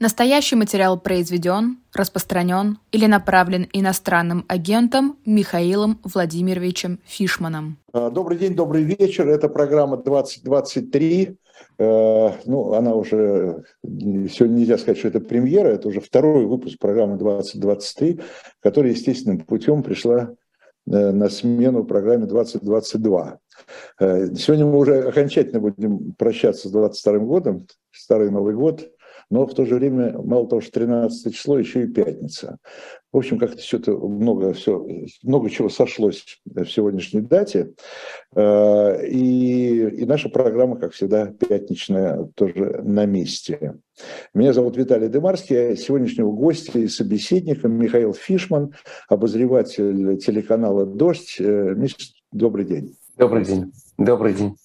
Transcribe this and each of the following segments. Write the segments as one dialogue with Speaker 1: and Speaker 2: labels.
Speaker 1: Настоящий материал произведен, распространен или направлен иностранным агентом Михаилом Владимировичем Фишманом.
Speaker 2: А, добрый день, добрый вечер. Это программа 2023. Э, ну, она уже, сегодня нельзя сказать, что это премьера, это уже второй выпуск программы 2023, которая естественным путем пришла э, на смену программе 2022. Э, сегодня мы уже окончательно будем прощаться с 2022 годом, Старый Новый год – но в то же время, мало того, что 13 число, еще и пятница. В общем, как-то все-то много, все, много чего сошлось в сегодняшней дате. Э, и, и наша программа, как всегда, пятничная, тоже на месте. Меня зовут Виталий Демарский, а сегодняшнего гостя и собеседника Михаил Фишман, обозреватель телеканала «Дождь». Э, Миш, добрый день.
Speaker 3: Добрый день. Добрый день.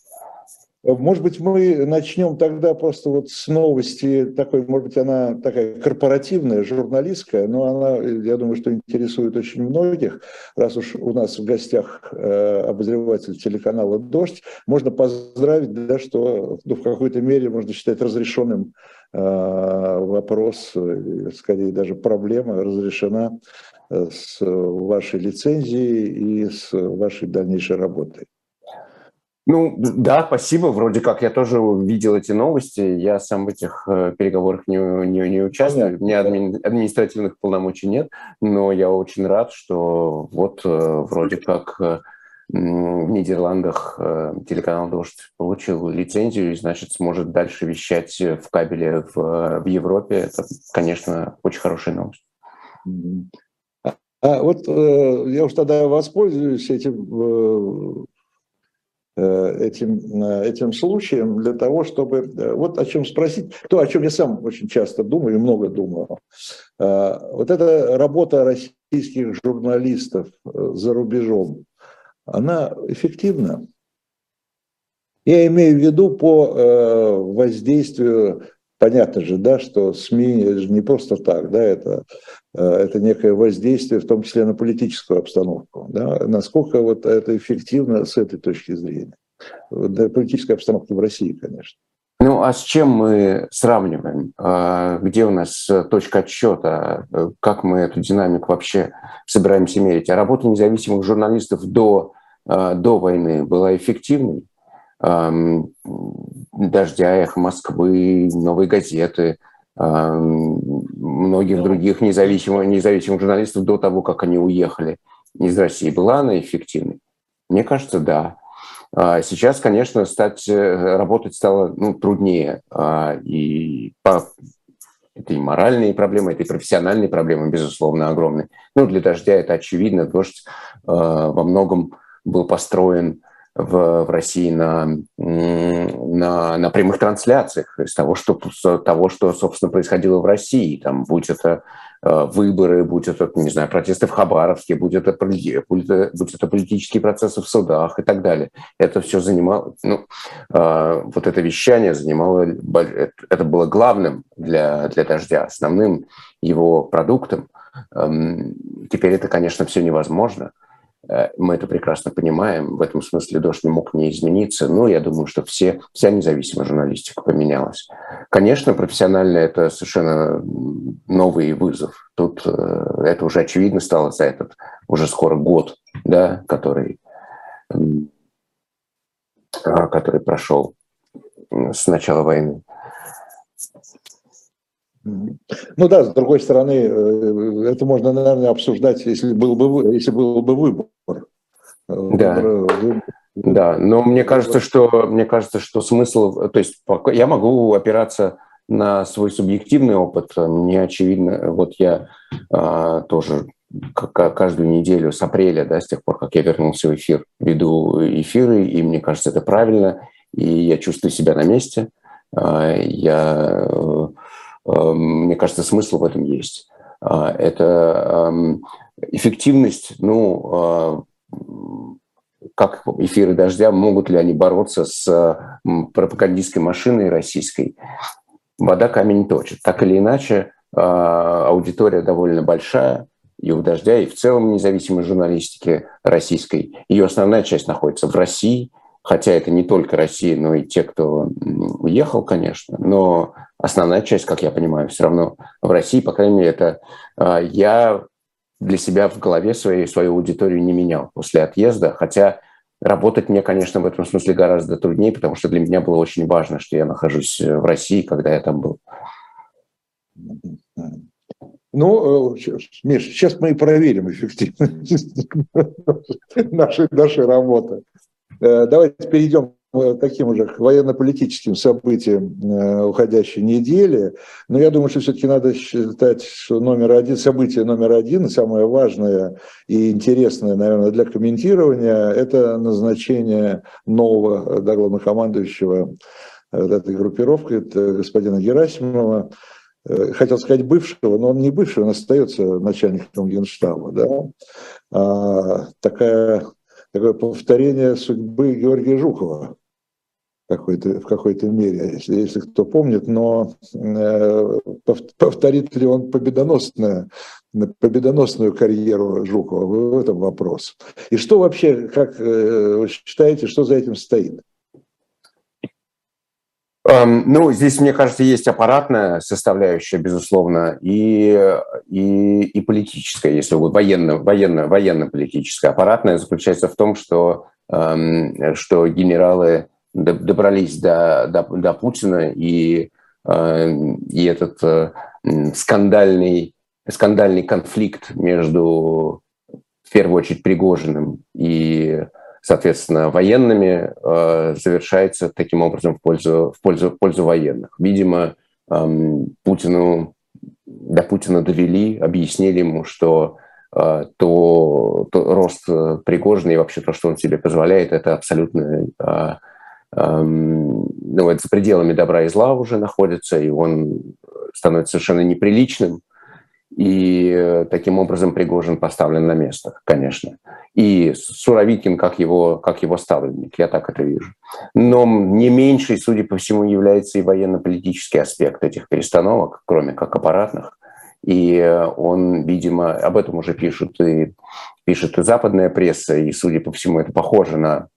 Speaker 2: Может быть, мы начнем тогда просто вот с новости такой, может быть, она такая корпоративная, журналистская, но она, я думаю, что интересует очень многих. Раз уж у нас в гостях э, обозреватель телеканала «Дождь», можно поздравить, да, что ну, в какой-то мере можно считать разрешенным э, вопрос, э, скорее даже проблема разрешена с вашей лицензией и с вашей дальнейшей работой.
Speaker 3: Ну, да, спасибо. Вроде как я тоже видел эти новости. Я сам в этих э, переговорах не, не, не участвую. У меня адми, административных полномочий нет. Но я очень рад, что вот э, вроде как э, в Нидерландах э, телеканал «Дождь» получил лицензию и, значит, сможет дальше вещать в кабеле в, в Европе. Это, конечно, очень хорошая новость.
Speaker 2: А вот э, я уж тогда воспользуюсь этим Э, этим, э, этим случаем для того, чтобы э, вот о чем спросить, то, о чем я сам очень часто думаю и много думаю. Вот эта работа российских журналистов за рубежом, она эффективна? Я имею в виду по воздействию Понятно же, да, что СМИ же не просто так, да, это, э, это некое воздействие, в том числе на политическую обстановку. Да, насколько вот это эффективно с этой точки зрения? Для политической обстановки в России, конечно.
Speaker 3: Ну, а с чем мы сравниваем? А, где у нас точка отсчета? Как мы эту динамику вообще собираемся мерить? А работа независимых журналистов до, до войны была эффективной? «Дождя», «Эхо Москвы», «Новые газеты», многих других независимых, независимых журналистов до того, как они уехали из России. Была она эффективной? Мне кажется, да. А сейчас, конечно, стать, э, работать стало ну, труднее. А, и по, это и моральные проблемы, это и профессиональные проблемы, безусловно, огромные. Ну, для «Дождя» это очевидно. «Дождь» а, во многом был построен в, в России на, на, на прямых трансляциях из того, что, того, что, собственно, происходило в России. Там, будь это э, выборы, будь это, не знаю, протесты в Хабаровске, будь это, будь это, будь это политические процессы в судах и так далее. Это все занимало, ну, э, вот это вещание занимало, это было главным для, для «Дождя», основным его продуктом. Эм, теперь это, конечно, все невозможно. Э, мы это прекрасно понимаем. В этом смысле дождь не мог не измениться. Но я думаю, что все, вся независимая журналистика поменялась. Конечно, профессионально это совершенно новый вызов. Тут э, это уже очевидно стало за этот уже скоро год, да, который, а, который прошел с начала войны.
Speaker 2: Ну да, с другой стороны, э, это можно, наверное, обсуждать, если был бы, если был бы выбор.
Speaker 3: Э, да. Выбор, Да, но мне кажется, что мне кажется, что смысл, то есть я могу опираться на свой субъективный опыт. Мне очевидно, вот я а, тоже каждую неделю с апреля, да, с тех пор, как я вернулся в эфир, веду эфиры, и мне кажется, это правильно, и я чувствую себя на месте. А, я мне кажется, смысл в этом есть. А, это эм, эффективность, ну, а, как эфиры «Дождя», могут ли они бороться с пропагандистской машиной российской? Вода камень точит. Так или иначе, а, аудитория довольно большая, и у «Дождя», и в целом независимой журналистики российской. Ее основная часть находится в России, хотя это не только Россия, но и те, кто уехал, конечно. Но основная часть, как я понимаю, все равно в России, по крайней мере, это я для себя в голове своей, свою аудиторию не менял после отъезда, хотя работать мне, конечно, в этом смысле гораздо труднее, потому что для меня было очень важно, что я нахожусь в России, когда я там был.
Speaker 2: Ну, э, Миш, сейчас мы и проверим эффективность нашей, нашей работы. Э, давайте перейдем таким уже военно-политическим событиям э, уходящей недели. Но я думаю, что все-таки надо считать, что номер один, событие номер один, самое важное и интересное, наверное, для комментирования, это назначение нового да, главнокомандующего этой группировки, это господина Герасимова, Э, хотел сказать бывшего, но он не бывший, он остается начальником генштаба. Да? А, такая, такое повторение судьбы Георгия Жукова какой-то, в какой-то мере, если, если кто помнит, но э, повторит ли он победоносную, победоносную карьеру Жукова, в этом вопрос. И что вообще, как э, вы считаете, что за этим стоит?
Speaker 3: Ну, здесь, мне кажется, есть аппаратная составляющая, безусловно, и, и, и политическая, если угодно, военно, военно, военно-политическая. Аппаратная заключается в том, что, что генералы добрались до, до, до Путина, и, и этот э, скандальный, скандальный конфликт между, в первую очередь, Пригожиным и соответственно, военными, э, завершается таким образом в пользу, в пользу, в пользу военных. Видимо, Путину, до Путина довели, объяснили ему, что э, то, то рост Пригожина и вообще то, что он себе позволяет, это абсолютно э, ну, это за пределами добра и зла уже находится, и он становится совершенно неприличным. И э, таким образом Пригожин поставлен на место, конечно. И Суровикин как его, как его ставленник, я так это вижу. Но не меньший, судя по всему, является и военно-политический аспект этих перестановок, кроме как аппаратных. И э, он, видимо, об этом уже пишут и, пишет и западная пресса, и, судя по всему, это похоже на,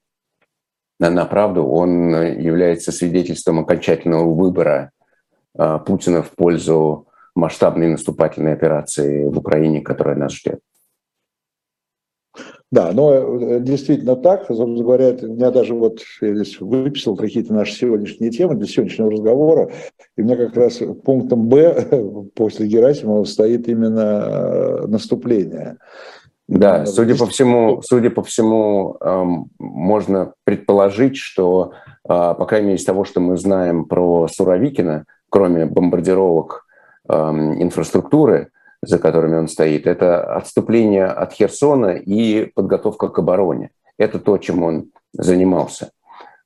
Speaker 3: на, правду. Он является свидетельством окончательного выбора э, Путина в пользу масштабной наступательной операции в Украине, которая нас ждет.
Speaker 2: Да, но э, действительно так. Собственно говоря, у меня даже вот я здесь выписал какие-то наши сегодняшние темы для сегодняшнего разговора. И у меня как раз пунктом Б после Герасимова стоит именно э, наступление.
Speaker 3: Да, судя по всему, судя по всему, эм, можно предположить, что, э, по крайней мере, из того, что мы знаем про Суровикина, кроме бомбардировок Эм, инфраструктуры, за которыми он стоит, это отступление от Херсона и подготовка к обороне. Это то, чем он занимался.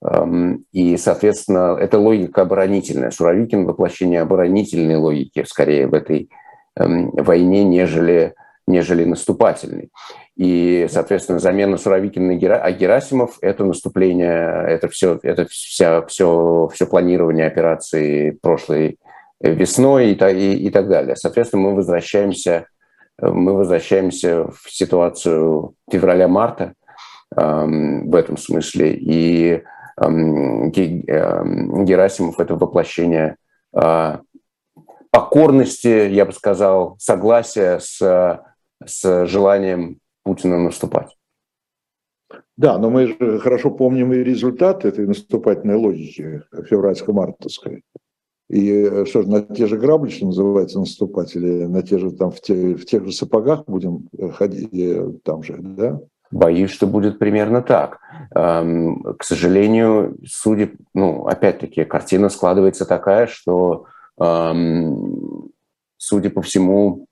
Speaker 3: Эм, и, соответственно, это логика оборонительная. Суровикин – воплощение оборонительной логики, скорее, в этой эм, войне, нежели, нежели наступательной. И, соответственно, замена Суровикина на а Герасимов – это наступление, это все, это вся, все, все планирование операции прошлой весной и, и, и так далее. Соответственно, мы возвращаемся, мы возвращаемся в ситуацию февраля-марта э, в этом смысле. И э, Герасимов – это воплощение э, покорности, я бы сказал, согласия с, с желанием Путина наступать.
Speaker 2: Да, но мы же хорошо помним и результат этой наступательной логики февральско-мартовской. И э, что же, на те же грабли, что называется, наступать, или на те же, там, в, те, в тех же сапогах будем э, ходить э, там же, да?
Speaker 3: Боюсь, что будет примерно так. К сожалению, судя, ну, опять-таки, картина складывается такая, что, судя по всему,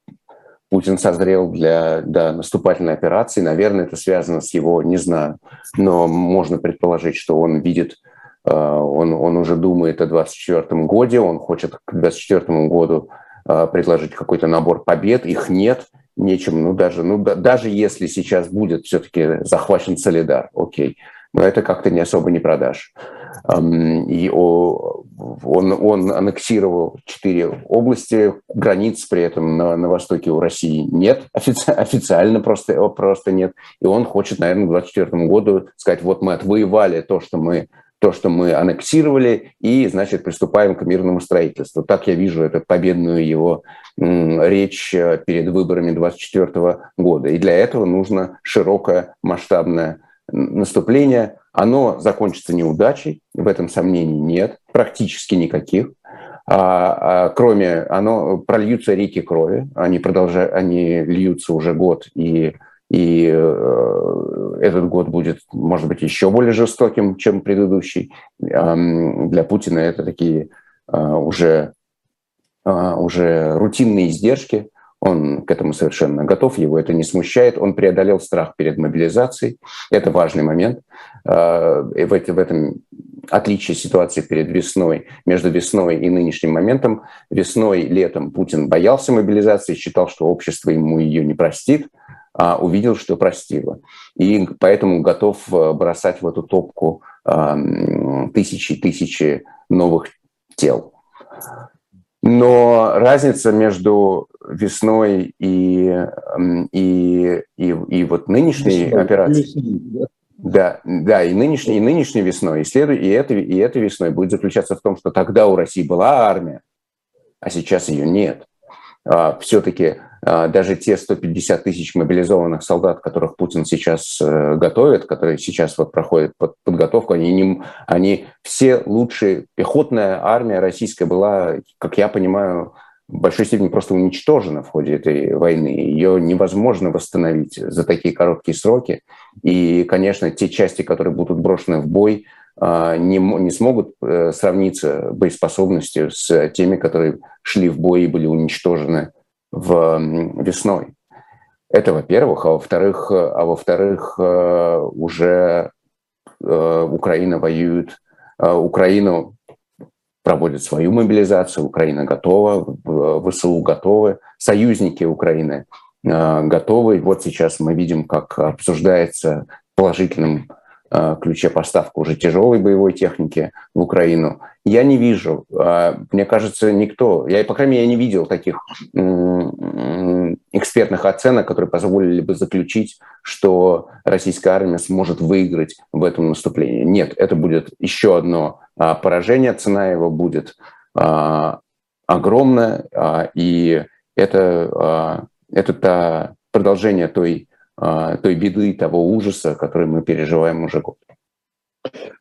Speaker 3: Путин созрел для, для наступательной операции. Наверное, это связано с его, не знаю, но можно предположить, что он видит Э, он, он уже думает о 2024 году, он хочет к 2024 году э, предложить какой-то набор побед, их нет, нечем, ну даже, ну, даже если сейчас будет все-таки захвачен Солидар, окей, но это как-то не особо не продашь. И он, он аннексировал четыре области, границ при этом на, на востоке у России нет, офици, официально просто, просто нет. И он хочет, наверное, к 2024 году сказать, вот мы отвоевали то, что мы то, что мы аннексировали, и, значит, приступаем к мирному строительству. Так я вижу эту победную его речь э, перед выборами 2024 года. И для этого нужно широкое масштабное наступление. Оно закончится неудачей, в этом сомнений нет, практически никаких. А, а, кроме, оно прольются реки крови, они продолжают, они льются уже год, и, и э, этот год будет, может быть, еще более жестоким, чем предыдущий. Э, для Путина это такие э, уже, э, уже рутинные издержки, он к этому совершенно готов, его это не смущает. Он преодолел страх перед мобилизацией. Это важный момент. Э, и в этом отличие ситуации перед весной, между весной и нынешним моментом. Весной, летом Путин боялся мобилизации, считал, что общество ему ее не простит, а увидел, что простило. И поэтому готов э, бросать в эту топку тысячи-тысячи новых тел. Но разница между весной и, и, и, и вот нынешней весной, операцией... Да, да, и нынешней, и нынешней весной, и, следует, и, этой, и этой весной будет заключаться в том, что тогда у России была армия, а сейчас ее нет. А, все-таки даже те 150 тысяч мобилизованных солдат, которых Путин сейчас э, готовит, которые сейчас вот проходят под подготовку, они, не, они все лучшие. Пехотная армия российская была, как я понимаю, в большой степени просто уничтожена в ходе этой войны. Ее невозможно восстановить за такие короткие сроки. И, конечно, те части, которые будут брошены в бой, а, не, не смогут э, сравниться боеспособностью с теми, которые шли в бой и были уничтожены в весной. Это, во-первых, а во-вторых, а во-вторых, э, уже э, Украина воюет, э, Украину проводит свою мобилизацию, Украина готова, ВСУ готовы, союзники Украины готовы. Вот сейчас мы видим, как обсуждается положительным ключе поставку уже тяжелой боевой техники в Украину. Я не вижу, э, мне кажется, никто, я, по крайней мере, я не видел таких экспертных оценок, которые позволили бы заключить, что российская армия сможет выиграть в этом наступлении. Нет, это будет еще одно а, поражение, цена его будет огромная, и это, это продолжение той той беды, того ужаса, который мы переживаем уже год.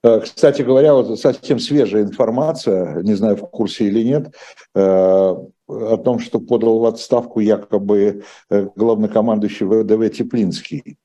Speaker 2: Э, кстати говоря, вот совсем свежая информация, не знаю, в курсе или нет, э, о том, что подал в отставку якобы э, главнокомандующий ВДВ Теплинский.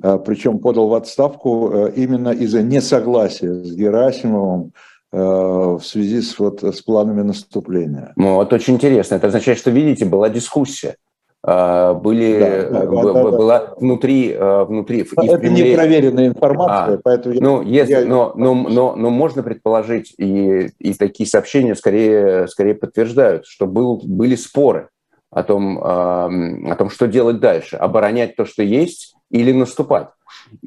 Speaker 2: Причем подал в отставку именно из-за несогласия с Герасимовым в связи с, вот, с планами наступления.
Speaker 3: Ну, вот очень интересно. Это означает, что, видите, была дискуссия. А, были, да, да, да, была да, внутри, а, внутри.
Speaker 2: Это примере... непроверенная информация, а, поэтому
Speaker 3: ну, если, я... но, но, но, но можно предположить и, и такие сообщения скорее, скорее подтверждают, что был, были споры о том, о том, что делать дальше, оборонять то, что есть, или наступать.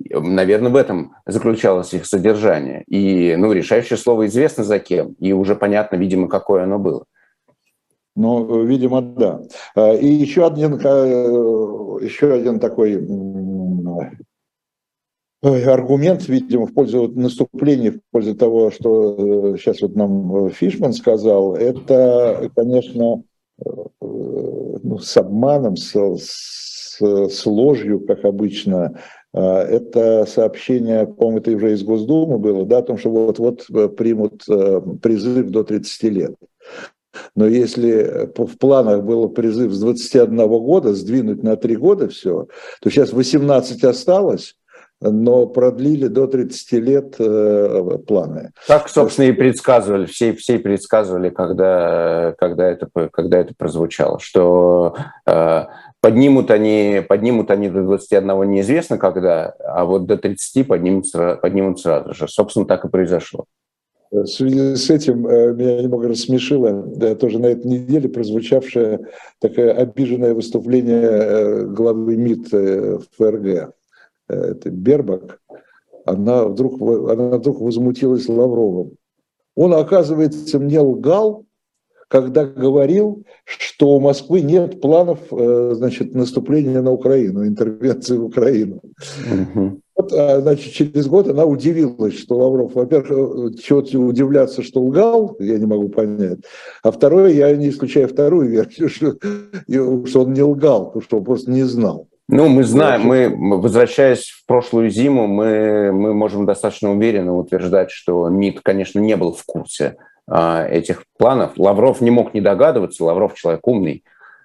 Speaker 3: Наверное, в этом заключалось их содержание. И ну, решающее слово известно за кем, и уже понятно, видимо, какое оно было.
Speaker 2: Ну, видимо, да. А, и еще один, э, еще один такой аргумент, видимо, в пользу наступления, в пользу того, что сейчас э, вот нам Фишман сказал, это, конечно, э, ну, с обманом, с, с, с ложью, как обычно, это сообщение, по-моему, это уже из Госдумы было, да, о том, что вот-вот примут призыв до 30 лет. Но если в планах было призыв с 21 года сдвинуть на 3 года все, то сейчас 18 осталось, но продлили до 30 лет э, планы.
Speaker 3: Так, собственно, и предсказывали, все, все предсказывали, когда, когда, это, когда это прозвучало, что э, поднимут, они, поднимут они до 21 неизвестно когда, а вот до 30 поднимут, поднимут сразу же. Собственно, так и произошло.
Speaker 2: В связи с этим э, меня немного рассмешило да, тоже на этой неделе прозвучавшее такое обиженное выступление э, главы МИД э, ФРГ, это Бербак. Она вдруг, она вдруг возмутилась Лавровым. Он, оказывается, мне лгал, когда говорил, что у Москвы нет планов значит, наступления на Украину, интервенции в Украину. Угу. Вот, а, значит, через год она удивилась, что Лавров, во-первых, чего-то удивляться, что лгал, я не могу понять. А второе, я не исключаю вторую версию, что, что он не лгал, что он просто не знал.
Speaker 3: Ну, мы знаем, мы, возвращаясь в прошлую зиму, мы, мы можем достаточно уверенно утверждать, что МИД, конечно, не был в курсе а, этих планов. Лавров не мог не догадываться, Лавров человек умный,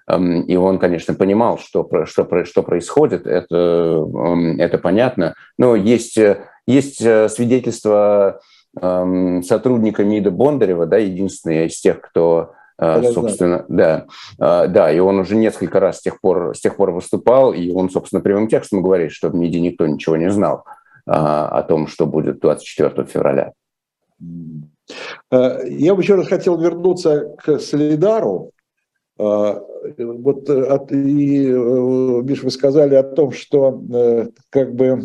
Speaker 3: и он, конечно, понимал, что, что, что происходит, это, эм, это понятно. Но есть, есть э, свидетельство эм, сотрудника МИДа Бондарева, да, единственный из тех, кто а, собственно, да, а, да, и он уже несколько раз с тех пор, с тех пор выступал, и он, собственно, прямым текстом говорит, что в МИДе никто ничего не знал о том, что будет 24 февраля.
Speaker 2: Я бы еще раз хотел вернуться к Солидару. Вот от, и, э, Миш, вы сказали о том, что э, как бы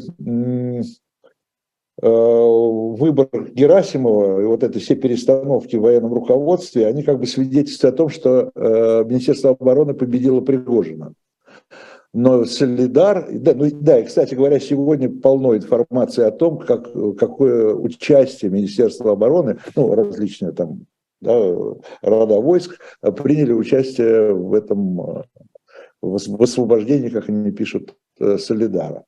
Speaker 2: Э, выбор Герасимова и вот эти все перестановки в военном руководстве, они как бы свидетельствуют о том, что э, Министерство обороны победило Пригожина. Но Солидар, да, ну, да, и, кстати говоря, сегодня полно информации о том, как, какое участие Министерства обороны, ну, различные там да, рода войск приняли участие в этом э, в освобождении, как они пишут, Солидара.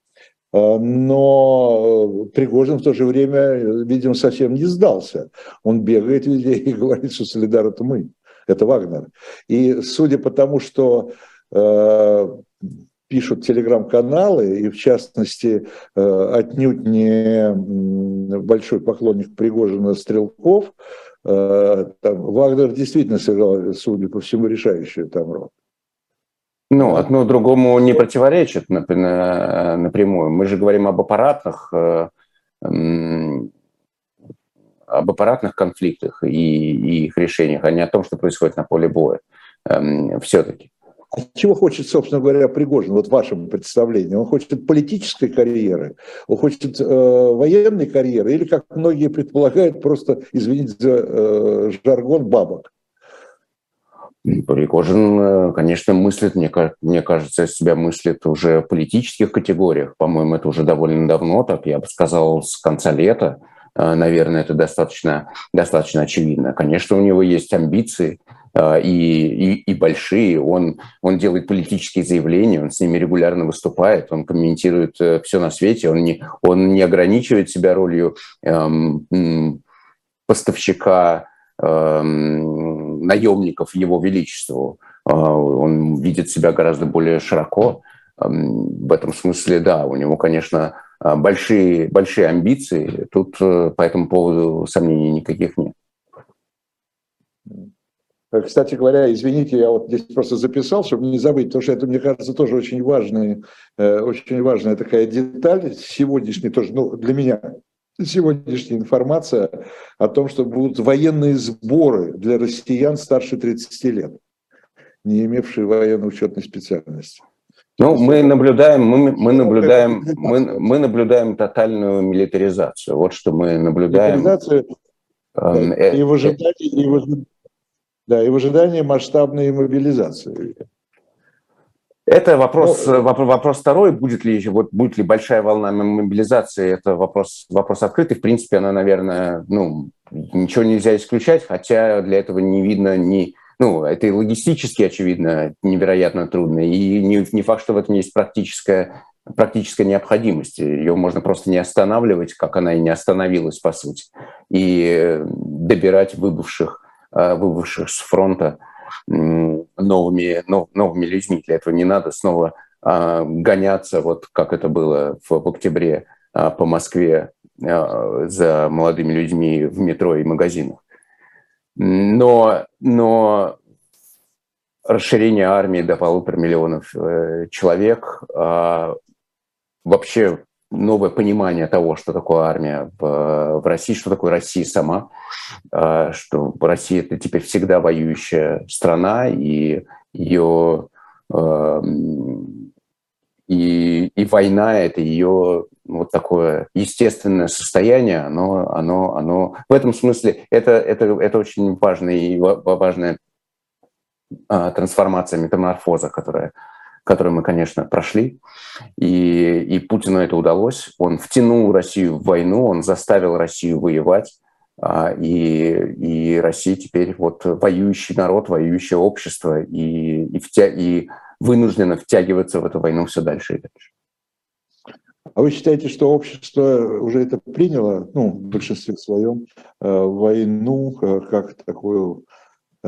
Speaker 2: А, но э, Пригожин в то же время, видимо, совсем не сдался. Он бегает везде и говорит, что Солидар – это мы, это Вагнер. И судя по тому, что э, пишут телеграм-каналы, и в частности э, отнюдь не большой поклонник Пригожина Стрелков, э, там, Вагнер действительно сыграл, судя по всему, решающую там роль.
Speaker 3: Ну, одно другому не противоречит напрямую. Мы же говорим об аппаратных, э, об аппаратных конфликтах и, и их решениях, а не о том, что происходит на поле боя. Эм, Все-таки.
Speaker 2: А чего хочет, собственно говоря, Пригожин, вот в вашем представлении? Он хочет политической карьеры, он хочет э, военной карьеры, или, как многие предполагают, просто, извините за э, жаргон, бабок?
Speaker 3: Пригожин, э, конечно, мыслит, мне, мне кажется, себя мыслит уже в политических категориях. По-моему, это уже довольно давно, так я бы сказал, с конца лета. Э, наверное, это достаточно, достаточно очевидно. Конечно, у него есть амбиции, э, и, и, и большие. Он, он делает политические заявления, он с ними регулярно выступает, он комментирует все на свете, он не, он не ограничивает себя ролью эм, поставщика Эм, наемников его величеству. Э, он видит себя гораздо более широко. Эм, в этом смысле, да, у него, конечно, э, большие, большие амбиции. Тут э, по этому поводу сомнений никаких нет.
Speaker 2: Кстати говоря, извините, я вот здесь просто записал, чтобы не забыть, потому что это, мне кажется, тоже очень важная, очень важная такая деталь сегодняшней тоже, ну, для меня сегодняшняя информация о том, что будут военные сборы для россиян старше 30 лет, не имевшие военно-учетной специальности.
Speaker 3: Ну, мы наблюдаем, мы, мы наблюдаем, мы, мы наблюдаем тотальную милитаризацию. Вот что мы наблюдаем. Милитаризацию
Speaker 2: эм, и, в ожидании, и, в, да, и в ожидании масштабной мобилизации.
Speaker 3: Это вопрос, ну, вопрос, вопрос второй, будет ли, вот, будет ли большая волна мобилизации, это вопрос, вопрос открытый. В принципе, она, наверное, ну, ничего нельзя исключать, хотя для этого не видно ни, ну, это и логистически, очевидно, невероятно трудно, и не, не факт, что в этом есть практическая, практическая необходимость. Ее можно просто не останавливать, как она и не остановилась, по сути, и добирать выбывших, э, выбывших с фронта новыми, нов, новыми людьми. Для этого не надо снова а, гоняться, вот как это было в, в октябре а, по Москве а, за молодыми людьми в метро и магазинах. Но, но расширение армии до полутора миллионов э, человек а, вообще новое понимание того, что такое армия в, России, что такое Россия сама, а, что Россия это теперь всегда воюющая страна, и ее и, и война это ее вот такое естественное состояние, оно, оно, оно в этом смысле это, это, это очень важная и важная а, трансформация, метаморфоза, которая, который мы, конечно, прошли. И, и Путину это удалось. Он втянул Россию в войну, он заставил Россию воевать. А, и, и Россия теперь вот воюющий народ, воюющее общество, и, и, втя, и вынуждена втягиваться в эту войну все дальше и дальше.
Speaker 2: А вы считаете, что общество уже это приняло, ну, в большинстве своем, э, войну э, как такую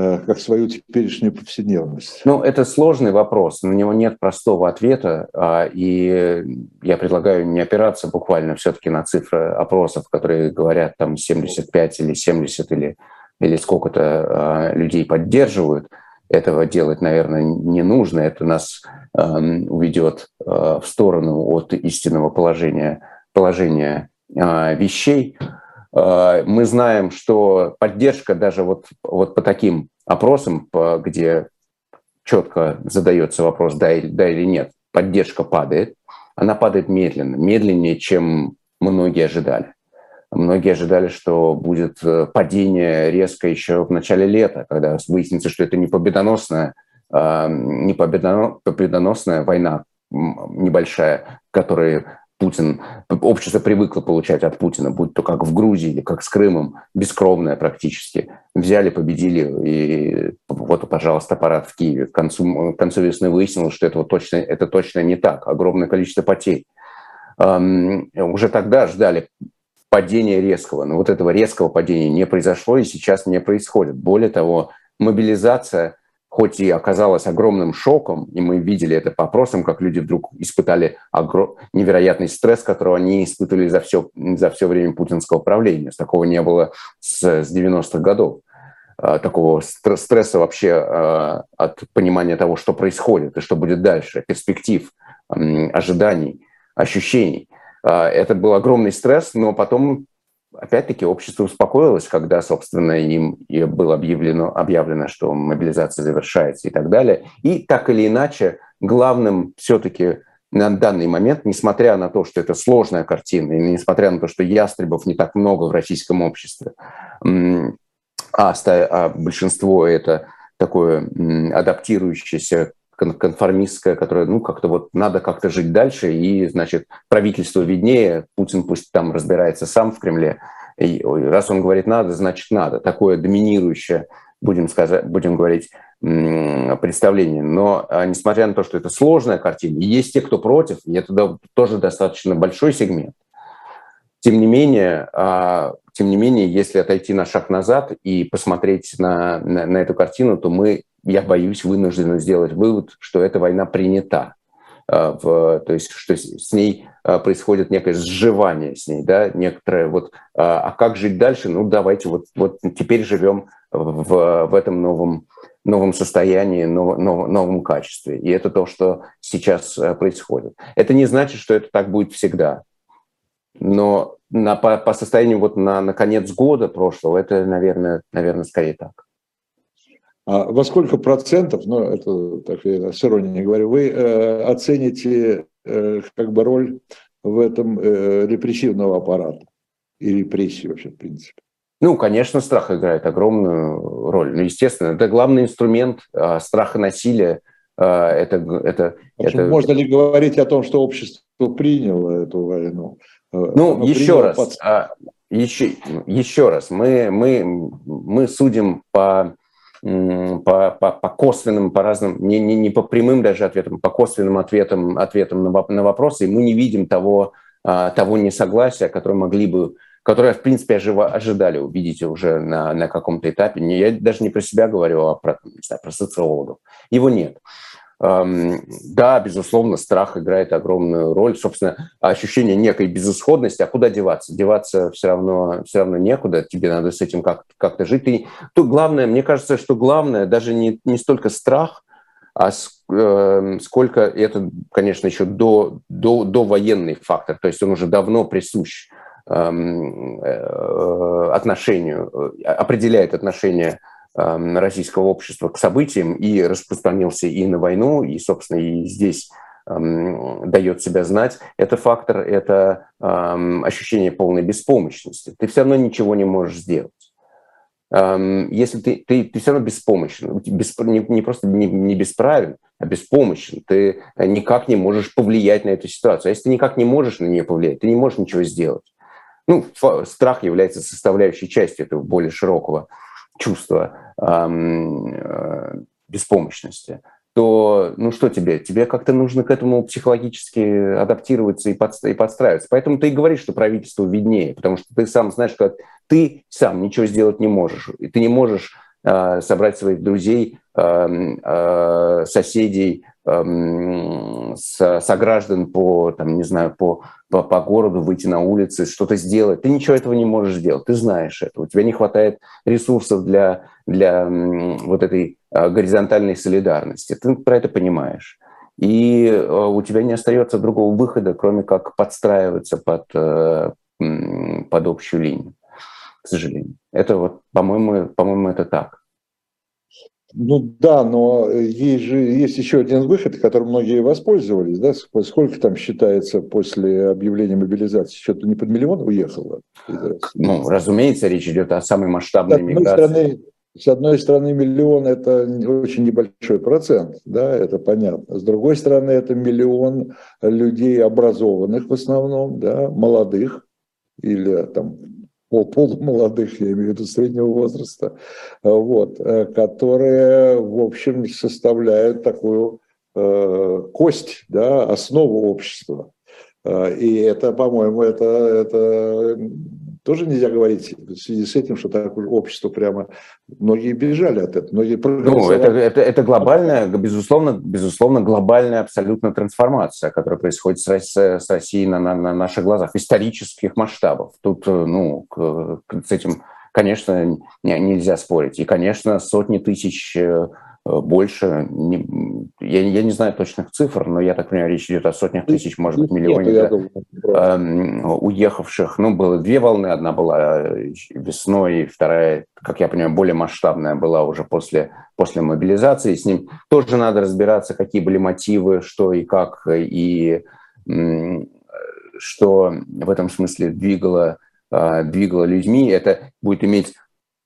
Speaker 2: Э, как свою теперешнюю повседневность?
Speaker 3: Ну, это сложный вопрос, на него нет простого ответа, а, и я предлагаю не опираться буквально все-таки на цифры опросов, которые говорят там 75 или 70 или, или сколько-то а, людей поддерживают. Этого делать, наверное, не нужно, это нас эм, уведет э, в сторону от истинного положения, положения а, вещей. Э, мы знаем, что поддержка даже вот, вот по таким опросам, по, где четко задается вопрос, да или, да или нет, поддержка падает. Она падает медленно, медленнее, чем многие ожидали. Многие ожидали, что будет э, падение резко еще в начале лета, когда выяснится, что это не победоносная, э, не победоносная война небольшая, которая Путин, общество привыкло получать от Путина, будь то как в Грузии или как с Крымом, бескровное практически. Взяли, победили, и вот, пожалуйста, парад в Киеве. К концу, к концу весны выяснилось, что это, вот точно, это точно не так. Огромное количество потерь. Эм, уже тогда ждали падения резкого, но вот этого резкого падения не произошло и сейчас не происходит. Более того, мобилизация – хоть и оказалось огромным шоком, и мы видели это по опросам, как люди вдруг испытали огром... невероятный стресс, которого они испытывали за все, за все время путинского правления. Такого не было с, с 90-х годов. А, такого стресса вообще а, от понимания того, что происходит и что будет дальше, перспектив, ожиданий, ощущений. А, это был огромный стресс, но потом опять-таки общество успокоилось, когда, собственно, им было объявлено, объявлено, что мобилизация завершается и так далее. И так или иначе, главным все-таки на данный момент, несмотря на то, что это сложная картина, и несмотря на то, что ястребов не так много в российском обществе, а, а большинство это такое адаптирующееся конформистская, которая, ну, как-то вот надо как-то жить дальше, и, значит, правительство виднее, Путин пусть там разбирается сам в Кремле, и раз он говорит надо, значит надо. Такое доминирующее, будем, сказать, будем говорить, представление. Но а, несмотря на то, что это сложная картина, есть те, кто против, и это тоже достаточно большой сегмент. Тем не менее, а, тем не менее, если отойти на шаг назад и посмотреть на, на, на эту картину, то мы я боюсь, вынуждены сделать вывод, что эта война принята. А, в, то есть, что с ней а, происходит некое сживание с ней, да, некоторое вот, а, а как жить дальше? Ну, давайте вот, вот теперь живем в, в этом новом, новом состоянии, нов, нов, новом качестве. И это то, что сейчас происходит. Это не значит, что это так будет всегда. Но на, по, по состоянию вот на, на конец года прошлого, это, наверное, наверное, скорее так.
Speaker 2: А во сколько процентов, ну, это так я с иронией говорю, вы э, оцените э, как бы роль в этом э, репрессивного аппарата и репрессии вообще, в принципе?
Speaker 3: Ну, конечно, страх играет огромную роль. Ну, естественно, это главный инструмент э, страха насилия. Э, это, это,
Speaker 2: это... Можно ли говорить о том, что общество приняло эту войну?
Speaker 3: Э, ну, Оно еще раз, под... а, еще, еще раз, мы, мы, мы судим по по, по, по косвенным, по разным, не, не, не по прямым даже ответам, по косвенным ответам, ответам на, на вопросы, и мы не видим того, а, того несогласия, которое могли бы которое, в принципе, ожидали увидеть уже на, на каком-то этапе. Я даже не про себя говорю, а про, не знаю, про социологов. Его нет. Да, безусловно, страх играет огромную роль. Собственно, ощущение некой безысходности. А куда деваться? Деваться все равно, все равно некуда. Тебе надо с этим как- как-то жить. И тут главное, мне кажется, что главное даже не, не столько страх, а э, сколько это, конечно, еще до, до, до военный фактор. То есть он уже давно присущ эм, э, отношению, э, определяет отношение Эм, российского общества к событиям и распространился и на войну, и, собственно, и здесь эм, дает себя знать, это фактор, это эм, ощущение полной беспомощности. Ты все равно ничего не можешь сделать. Если ты, ты, ты все равно беспомощен, бесп, не, не просто не, не бесправен, а беспомощен. Ты никак не можешь повлиять на эту ситуацию. А если ты никак не можешь на нее повлиять, ты не можешь ничего сделать. Ну, страх является составляющей частью этого более широкого чувства эм, беспомощности то ну что тебе? Тебе как-то нужно к этому психологически адаптироваться и, подстра- и подстраиваться. Поэтому ты и говоришь, что правительство виднее, потому что ты сам знаешь, что ты сам ничего сделать не можешь. И ты не можешь э, собрать своих друзей, э, э, соседей, э, с, сограждан по, там, не знаю, по, по, по городу, выйти на улицы, что-то сделать. Ты ничего этого не можешь сделать. Ты знаешь это. У тебя не хватает ресурсов для, для вот этой Э, горизонтальной солидарности. Ты про это понимаешь. И э, у тебя не остается другого выхода, кроме как подстраиваться под, э, под общую линию, к сожалению. Это вот, по-моему, по-моему, это так.
Speaker 2: Ну да, но есть же есть еще один выход, которым многие воспользовались. Да? Сколько там считается после объявления мобилизации? Что-то не под миллион уехало?
Speaker 3: Ну, разумеется, речь идет о самой масштабной миграции.
Speaker 2: Стороны, с одной стороны, миллион – это очень небольшой процент, да, это понятно. С другой стороны, это миллион людей образованных в основном, да, молодых или там полумолодых, я имею в виду среднего возраста, вот, э, которые, в общем, составляют такую э, кость, да, основу общества. Э, и это, по-моему, это, это тоже нельзя говорить в связи с этим, что так общество прямо... Многие бежали от этого. Многие
Speaker 3: ну, это, это, это глобальная, безусловно, безусловно, глобальная абсолютно трансформация, которая происходит с, с Россией на, на, на наших глазах, исторических масштабов. Тут, э, ну, к, к, с этим, конечно, не, нельзя спорить. И, конечно, сотни тысяч Э, больше. Не, я, я не знаю точных цифр, но я так понимаю, речь идет о сотнях тысяч, может быть, миллионе да, э, уехавших. Ну, было две волны. Одна была э, весной, вторая, как я понимаю, более масштабная была уже после, после мобилизации. С ним тоже надо разбираться, какие были мотивы, что и как, и что в этом смысле двигало, э, двигало людьми. Это будет иметь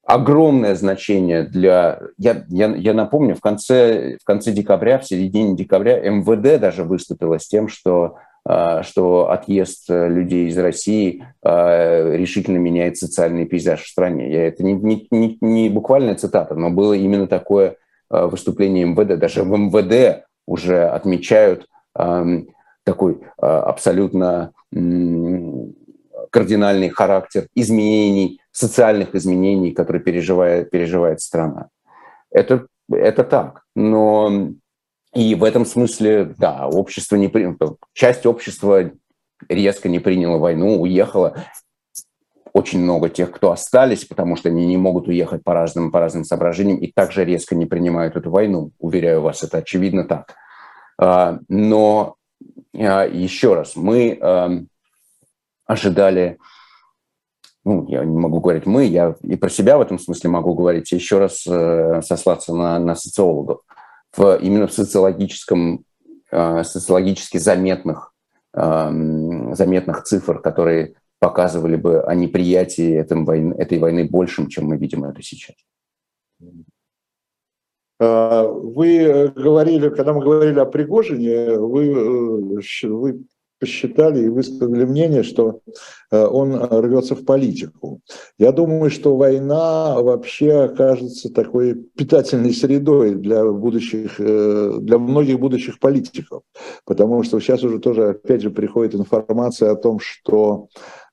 Speaker 3: огромное значение для... Я, я, я напомню, в конце, в конце декабря, в середине декабря МВД даже выступило с тем, что, а, что отъезд людей из России а, решительно меняет социальный пейзаж в стране. Я, это не, не, не, не буквальная цитата, но было именно такое а, выступление МВД. Даже в МВД уже отмечают такой абсолютно кардинальный характер изменений социальных изменений, которые переживает, переживает страна. Это, это так. Но и в этом смысле, да, общество не при... часть общества резко не приняла войну, уехала. Очень много тех, кто остались, потому что они не могут уехать по разным, по разным соображениям, и также резко не принимают эту войну. Уверяю вас, это очевидно так. А, но а, еще раз, мы ожидали ну, я не могу говорить мы, я и про себя в этом смысле могу говорить, еще раз э, сослаться на, на социологов. В, именно в социологическом, э, социологически заметных, э, заметных цифр, которые показывали бы о неприятии этом войны, этой войны большим, чем мы видим это сейчас.
Speaker 2: А, вы говорили, когда мы говорили о Пригожине, вы, э, вы посчитали и высказали мнение, что э, он рвется в политику. Я думаю, что война вообще окажется такой питательной средой для будущих, э, для многих будущих политиков, потому что сейчас уже тоже опять же приходит информация о том, что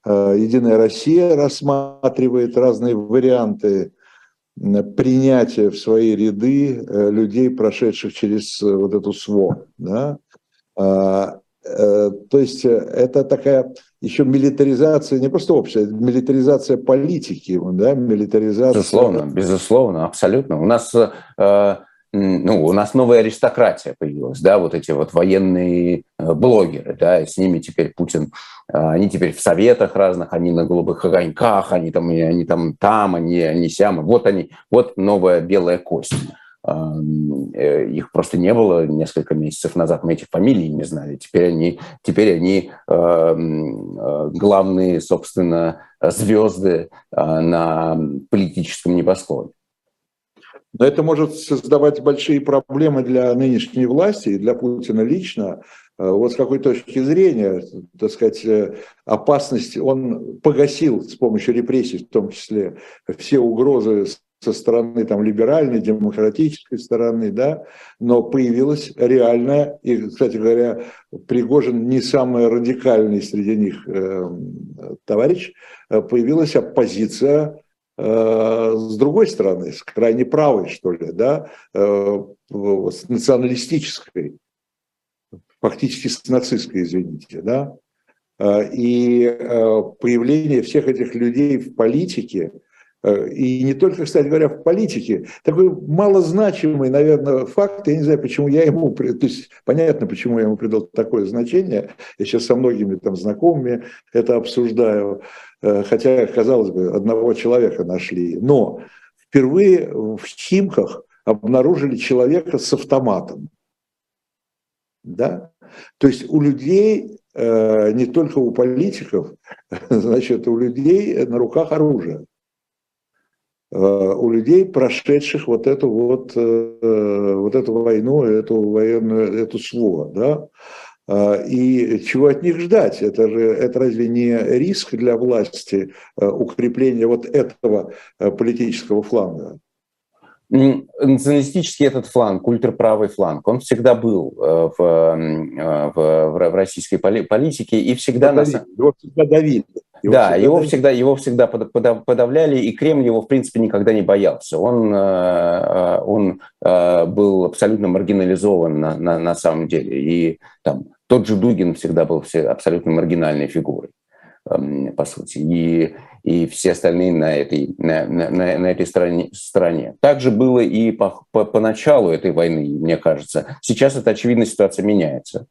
Speaker 2: э, Единая Россия рассматривает разные варианты принятия в свои ряды людей, прошедших через вот эту СВО. Да? Э, то есть э, это такая еще милитаризация, не просто это милитаризация политики, да, милитаризация...
Speaker 3: Безусловно, безусловно, абсолютно. У нас, э, ну, у нас новая аристократия появилась, да, вот эти вот военные блогеры, да, и с ними теперь Путин, они теперь в советах разных, они на голубых огоньках, они там, они там, там, они, они сям, вот они, вот новая белая кость. Э, их просто не было несколько месяцев назад, мы этих фамилий не знали. Теперь они, теперь они э, главные, собственно, звезды на политическом небосклоне.
Speaker 2: Но это может создавать большие проблемы для нынешней власти и для Путина лично. Э, вот с какой точки зрения, так сказать, опасность, он погасил с помощью репрессий, в том числе, все угрозы со стороны там, либеральной, демократической стороны, да, но появилась реальная, и, кстати говоря, Пригожин не самый радикальный среди них э, товарищ, появилась оппозиция э, с другой стороны, с крайне правой, что ли, да, э, с националистической, фактически с нацистской, извините, да, э, и э, появление всех этих людей в политике – и не только, кстати говоря, в политике. Такой малозначимый, наверное, факт, я не знаю, почему я ему, то есть понятно, почему я ему придал такое значение, я сейчас со многими там знакомыми это обсуждаю, э, хотя, казалось бы, одного человека нашли, но впервые в Химках обнаружили человека с автоматом. Да? То есть у людей, э, не только у политиков, значит, у людей на руках оружие. Э, у людей, прошедших вот эту вот, э, вот эту войну, эту военную, эту СВО, да, э, и чего от них ждать? Это же это разве не риск для власти укрепления вот этого политического фланга?
Speaker 3: Националистический этот фланг, ультраправый фланг, он всегда был в, в, в российской политике и всегда... Его всегда давили. Его да, всегда его, всегда, его всегда подавляли, и Кремль его, в принципе, никогда не боялся. Он, э, э, он э, был абсолютно маргинализован на, на, на самом деле. И там, тот же Дугин всегда был абсолютно маргинальной фигурой, эм, по сути. И, и все остальные на этой, на, на, на этой стороне, стороне. Также было и по, по, по началу этой войны, мне кажется. Сейчас эта очевидно ситуация меняется.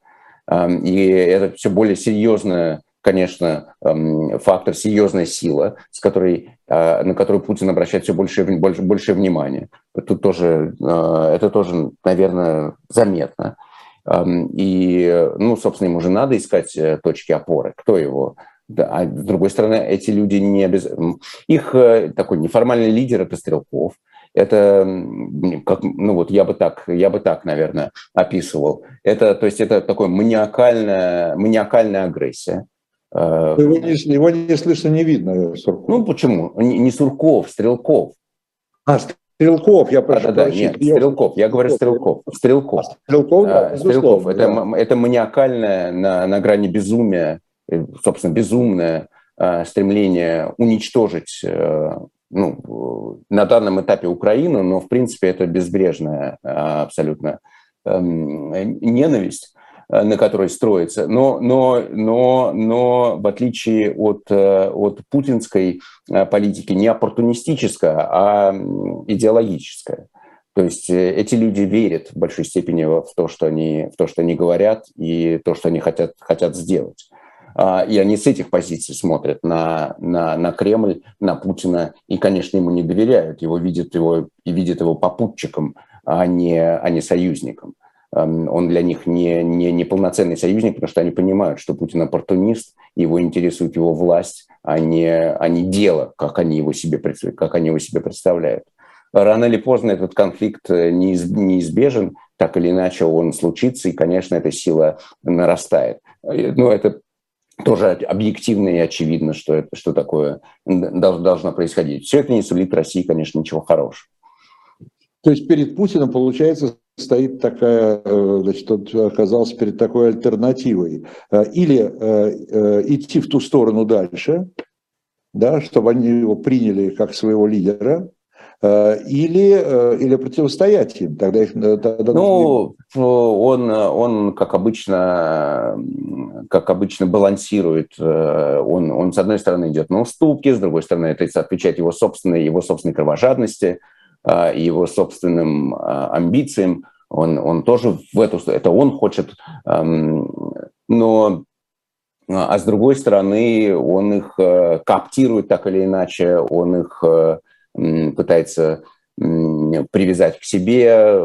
Speaker 3: Эм, и это все более серьезная конечно, эм, фактор серьезная сила, с которой, э, на которую Путин обращает все больше, больше, больше внимания. Тут тоже, э, это тоже, наверное, заметно. Эм, и, ну, собственно, ему же надо искать э, точки опоры. Кто его а с другой стороны, эти люди не обязательно... Их такой неформальный лидер – это Стрелков. Это, как, ну вот я бы так, я бы так, наверное, описывал. Это, то есть это такое маниакальная, маниакальная агрессия.
Speaker 2: Э, его не, его не слышно, не видно,
Speaker 3: Сурков. Ну, почему? Не, не Сурков, Стрелков.
Speaker 2: А, Стрелков, я прошу
Speaker 3: да, да, да, нет, Стрелков, я говорю Стрелков. Стрелков. А, Стрелков, да, Стрелков. Это, да. это маниакальное на, на грани безумия, э, собственно, безумное э, стремление уничтожить ну, на данном этапе Украину, но, в принципе, это безбрежная абсолютно эм, ненависть Э, на которой строится. Но, но, но, но в отличие от, э, от путинской э, политики, не оппортунистическая, а идеологическая. То есть эти люди верят в большой степени в то, что они, в то, что они говорят и то, что они хотят, хотят сделать. А, и они с этих позиций смотрят на, на, на Кремль, на Путина, и, конечно, ему не доверяют, его видят его и видят его попутчиком, а не, а не союзником. Эм, он для них не, не, не полноценный союзник, потому что они понимают, что Путин оппортунист, его интересует его власть, а не, а не дело, как они, его себе, как они его себе представляют. Рано или поздно этот конфликт э, неизбежен, так или иначе он случится, и, конечно, эта сила нарастает. Э, Но ну, это тоже объективно и очевидно, что, это, что такое должно происходить. Все это не сулит России, конечно, ничего хорошего.
Speaker 2: То есть перед Путиным, получается, стоит такая, э, значит, он оказался перед такой альтернативой. Э, или э, идти в ту сторону дальше, да, чтобы они его приняли как своего лидера, или, или противостоять им. Тогда их,
Speaker 3: тогда ну, он, он, как обычно, как обычно балансирует. Он, он, с одной стороны, идет на уступки, с другой стороны, это отвечает его собственной, его собственной кровожадности – а, его собственным а, амбициям. Он, он тоже в эту... Это он хочет... Но а с другой стороны, он их э, коптирует так или иначе, он их э, пытается привязать к себе.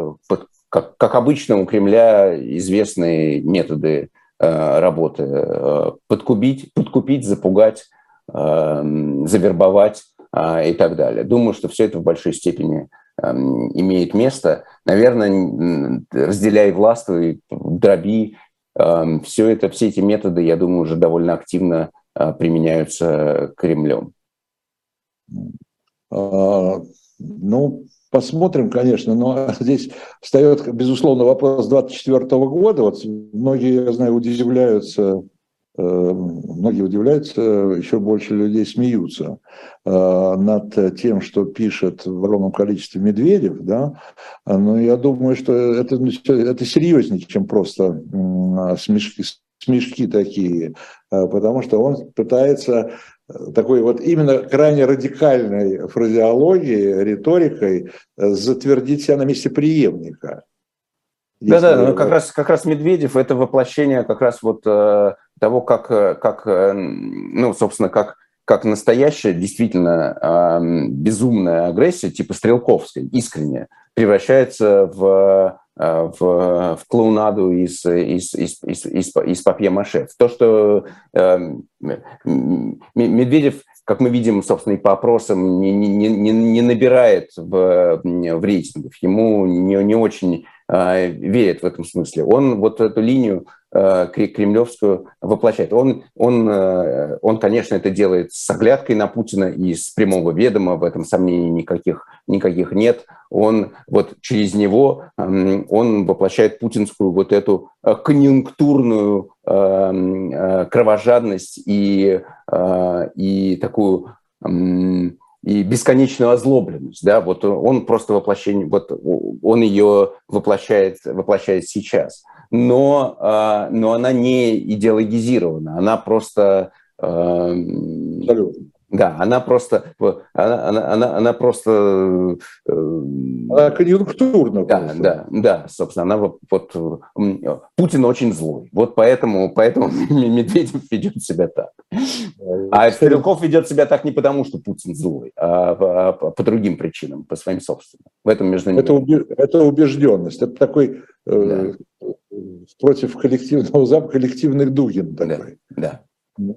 Speaker 3: Как, как обычно у Кремля известные методы э, работы. Подкупить, подкупить запугать, завербовать а, и так далее. Думаю, что все это в большой степени имеет место. Наверное, разделяй властвуй, дроби, все это, все эти методы, я думаю, уже довольно активно применяются Кремлем.
Speaker 2: А, ну, посмотрим, конечно, но здесь встает, безусловно, вопрос 24 года. Вот многие, я знаю, удивляются, многие удивляются, еще больше людей смеются э, над тем, что пишет в огромном количестве Медведев, да, но я думаю, что это, ну, это серьезнее, чем просто смешки, смешки такие, э, потому что он пытается такой вот именно крайне радикальной фразеологией, риторикой э, затвердить себя на месте преемника.
Speaker 3: Да-да, ну, как раз, как раз Медведев – это воплощение как раз вот э, того, как, э, как, э, ну, собственно, как, как настоящая, действительно э, безумная агрессия, типа стрелковской, искренняя, превращается в Э, в, в клоунаду из, из, из, из, из, из папье-маше. То, что э, Медведев, как мы видим, собственно, и по опросам, не, не, не, не набирает в, в рейтингах. Ему не, не очень э, верят в этом смысле. Он вот эту линию Э, кремлевскую воплощает. Он, он, э, он, конечно, это делает с оглядкой на Путина и с прямого ведома, в этом сомнений никаких, никаких нет. Он вот через него он воплощает путинскую вот эту конъюнктурную кровожадность и, и такую и бесконечную озлобленность, да, вот он просто воплощение, вот он ее воплощает, воплощает сейчас но, а, но она не идеологизирована, она просто... Абсолютно. Да, она просто, она, она, она, она просто...
Speaker 2: Э, она конъюнктурна.
Speaker 3: Да, просто. да, да, собственно, она вот, вот... Путин очень злой, вот поэтому, поэтому Медведев ведет себя так. А Стрелков ведет себя так не потому, что Путин злой, а, по, по другим причинам, по своим собственным. В этом между ними...
Speaker 2: Это, убеж... это убежденность, это такой э, да. против коллективного запаха коллективный Дугин такой.
Speaker 3: Да, да.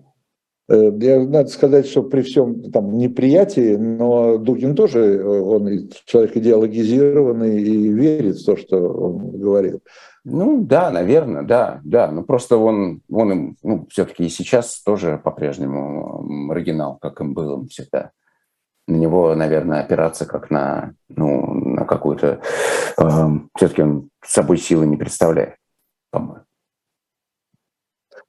Speaker 2: Э, я, надо сказать, что при всем там неприятии, но Дугин тоже, э, он человек идеологизированный и верит в то, что он говорит.
Speaker 3: Ну да, наверное, да, да. Но просто он, он ну, все-таки и сейчас тоже по-прежнему маргинал, как им был всегда. На него, наверное, опираться как на, ну, на какую-то... Э, все-таки он собой силы не представляет, по-моему.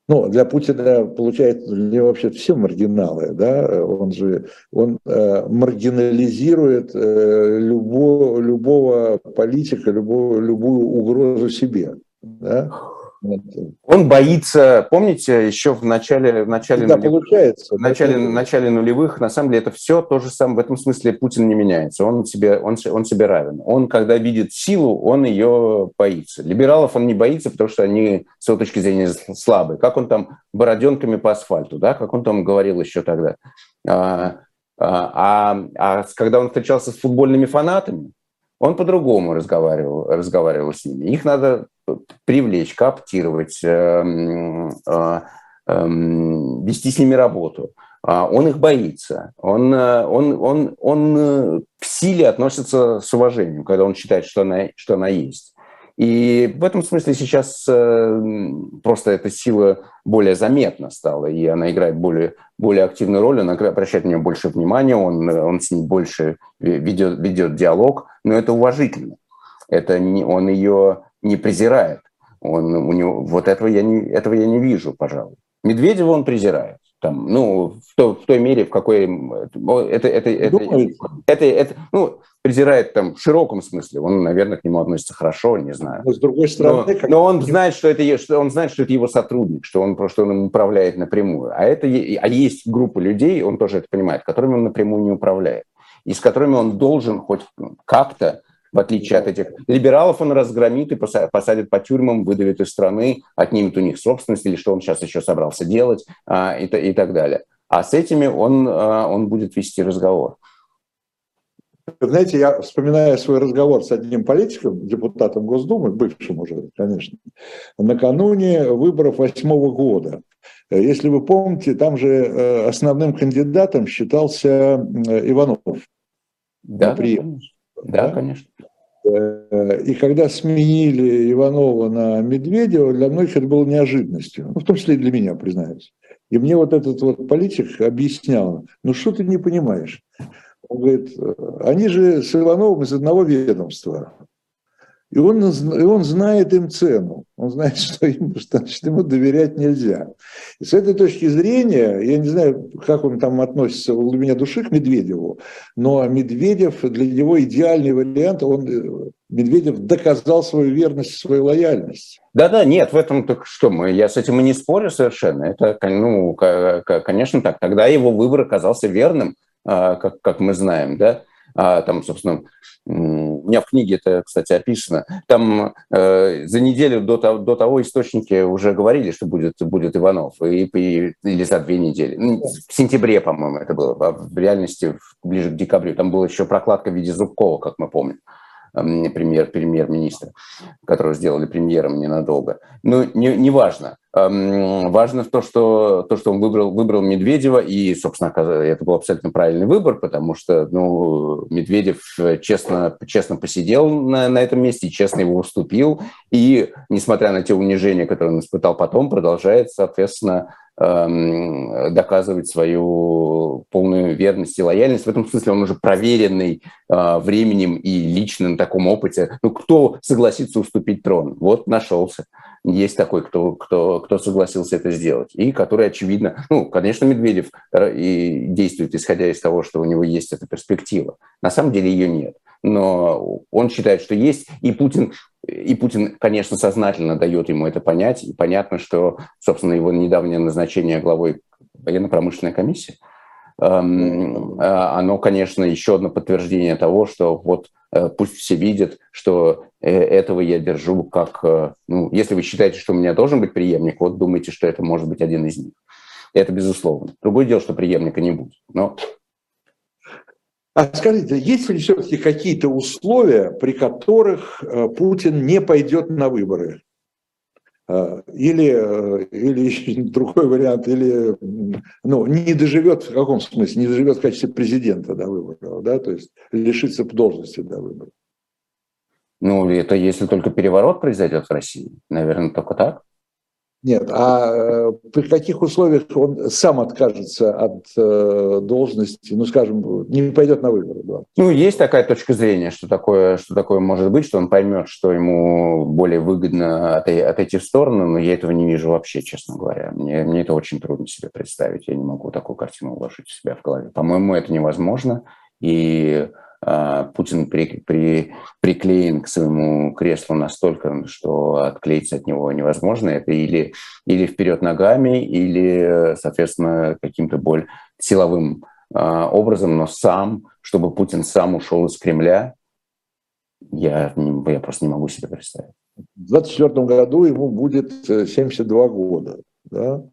Speaker 2: Ну, для Путина, получается, для вообще все маргиналы, да, он же, он э, маргинализирует э, любого, любого политика, любого, любую угрозу себе, да.
Speaker 3: Он боится, помните, еще в начале, в начале,
Speaker 2: да, нулевых, получается,
Speaker 3: в начале, в начале нулевых, на самом деле, это все то же самое. В этом смысле Путин не меняется. Он себе, он, он себе равен. Он, когда видит силу, он ее боится. Либералов он не боится, потому что они, с его точки зрения, слабые. Как он там бороденками по асфальту, да, как он там говорил еще тогда. А, а, а когда он встречался с футбольными фанатами, он по-другому разговаривал, разговаривал с ними. Их надо привлечь, кооптировать, эм, э, эм, вести с ними работу. А он их боится. Он, э, он, он, он э, к силе относится с уважением, когда он считает, что она, что она есть. И в этом смысле сейчас просто эта сила более заметна стала, и она играет более, более активную роль, он обращает на нее больше внимания, он, он с ней больше ведет, ведет диалог, но это уважительно. Это не, он ее не презирает. Он, у него, вот этого я, не, этого я не вижу, пожалуй. Медведева он презирает. Там, ну, в, то, в той мере, в какой это, это, это, это, это, ну, презирает там в широком смысле. Он, наверное, к нему относится хорошо, не знаю.
Speaker 2: Но с другой стороны,
Speaker 3: но, как... но он знает, что это что он знает, что это его сотрудник, что он просто он им управляет напрямую. А это а есть группа людей, он тоже это понимает, которыми он напрямую не управляет и с которыми он должен хоть как-то в отличие от этих либералов, он разгромит и посадит по тюрьмам, выдавит из страны, отнимет у них собственность, или что он сейчас еще собрался делать, а, и, и так далее. А с этими он, а, он будет вести разговор.
Speaker 2: Знаете, я вспоминаю свой разговор с одним политиком, депутатом Госдумы, бывшим уже, конечно, накануне выборов восьмого года. Если вы помните, там же э, основным кандидатом считался э, Иванов.
Speaker 3: Да. Да, да? конечно.
Speaker 2: Э, и когда сменили Иванова на Медведева, для многих это было неожиданностью, ну, в том числе и для меня, признаюсь. И мне вот этот вот политик объяснял, ну что ты не понимаешь? Он говорит, они же с Ивановым из одного ведомства. И он, и он знает им цену. Он знает, что, им, что значит, ему доверять нельзя. И с этой точки зрения, я не знаю, как он там относится в глубине души к Медведеву, но Медведев для него идеальный вариант. Он, Медведев доказал свою верность, свою лояльность.
Speaker 3: Да-да, нет, в этом так что мы, я с этим и не спорю совершенно. Это, ну, конечно, так. Тогда его выбор оказался верным, а, как, как мы знаем, да. А, там, собственно, у меня в книге это, кстати, описано. Там э, за неделю до, того, до того источники уже говорили, что будет, будет Иванов, и, и, или за две недели. В сентябре, по-моему, это было, а в реальности ближе к декабрю. Там была еще прокладка в виде Зубкова, как мы помним премьер, премьер-министра, которого сделали премьером ненадолго. Ну, не, не важно. Важно то что, то, что он выбрал, выбрал Медведева, и, собственно, это был абсолютно правильный выбор, потому что ну, Медведев честно, честно посидел на, на этом месте, честно его уступил, и, несмотря на те унижения, которые он испытал потом, продолжает, соответственно, доказывать свою полную верность и лояльность. В этом смысле он уже проверенный э, временем и лично на таком опыте. Ну, кто согласится уступить трон? Вот нашелся. Есть такой, кто, кто, кто согласился это сделать. И который, очевидно, ну, конечно, Медведев э, и действует, исходя из того, что у него есть эта перспектива. На самом деле ее нет но он считает, что есть, и Путин, и Путин, конечно, сознательно дает ему это понять, и понятно, что, собственно, его недавнее назначение главой военно-промышленной комиссии, эм, а, оно, конечно, еще одно подтверждение того, что вот э, пусть все видят, что э, этого я держу как... Э, ну, если вы считаете, что у меня должен быть преемник, вот думайте, что это может быть один из них. Это безусловно. Другое дело, что преемника не будет. Но
Speaker 2: а скажите, есть ли все-таки какие-то условия, при которых э, Путин не пойдет на выборы? Э, или, э, или другой вариант, или ну, не доживет, в каком смысле, не доживет в качестве президента до выборов, да, то есть лишится должности до выборов.
Speaker 3: Ну, это если только переворот произойдет в России, наверное, только так.
Speaker 2: Нет, а э, при каких условиях он сам откажется от э, должности, ну, скажем, не пойдет на выборы? Да?
Speaker 3: Ну, есть такая точка зрения, что такое, что такое может быть, что он поймет, что ему более выгодно от, отойти в сторону, но я этого не вижу вообще, честно говоря. Мне, мне это очень трудно себе представить, я не могу такую картину уложить в себя в голове. По-моему, это невозможно, и Путин при, при, приклеен к своему креслу настолько, что отклеиться от него невозможно. Это или, или вперед ногами, или, соответственно, каким-то более силовым а, образом, но сам, чтобы Путин сам ушел из Кремля, я, я просто не могу себе представить.
Speaker 2: В 2024 году ему будет 72 э, года, да?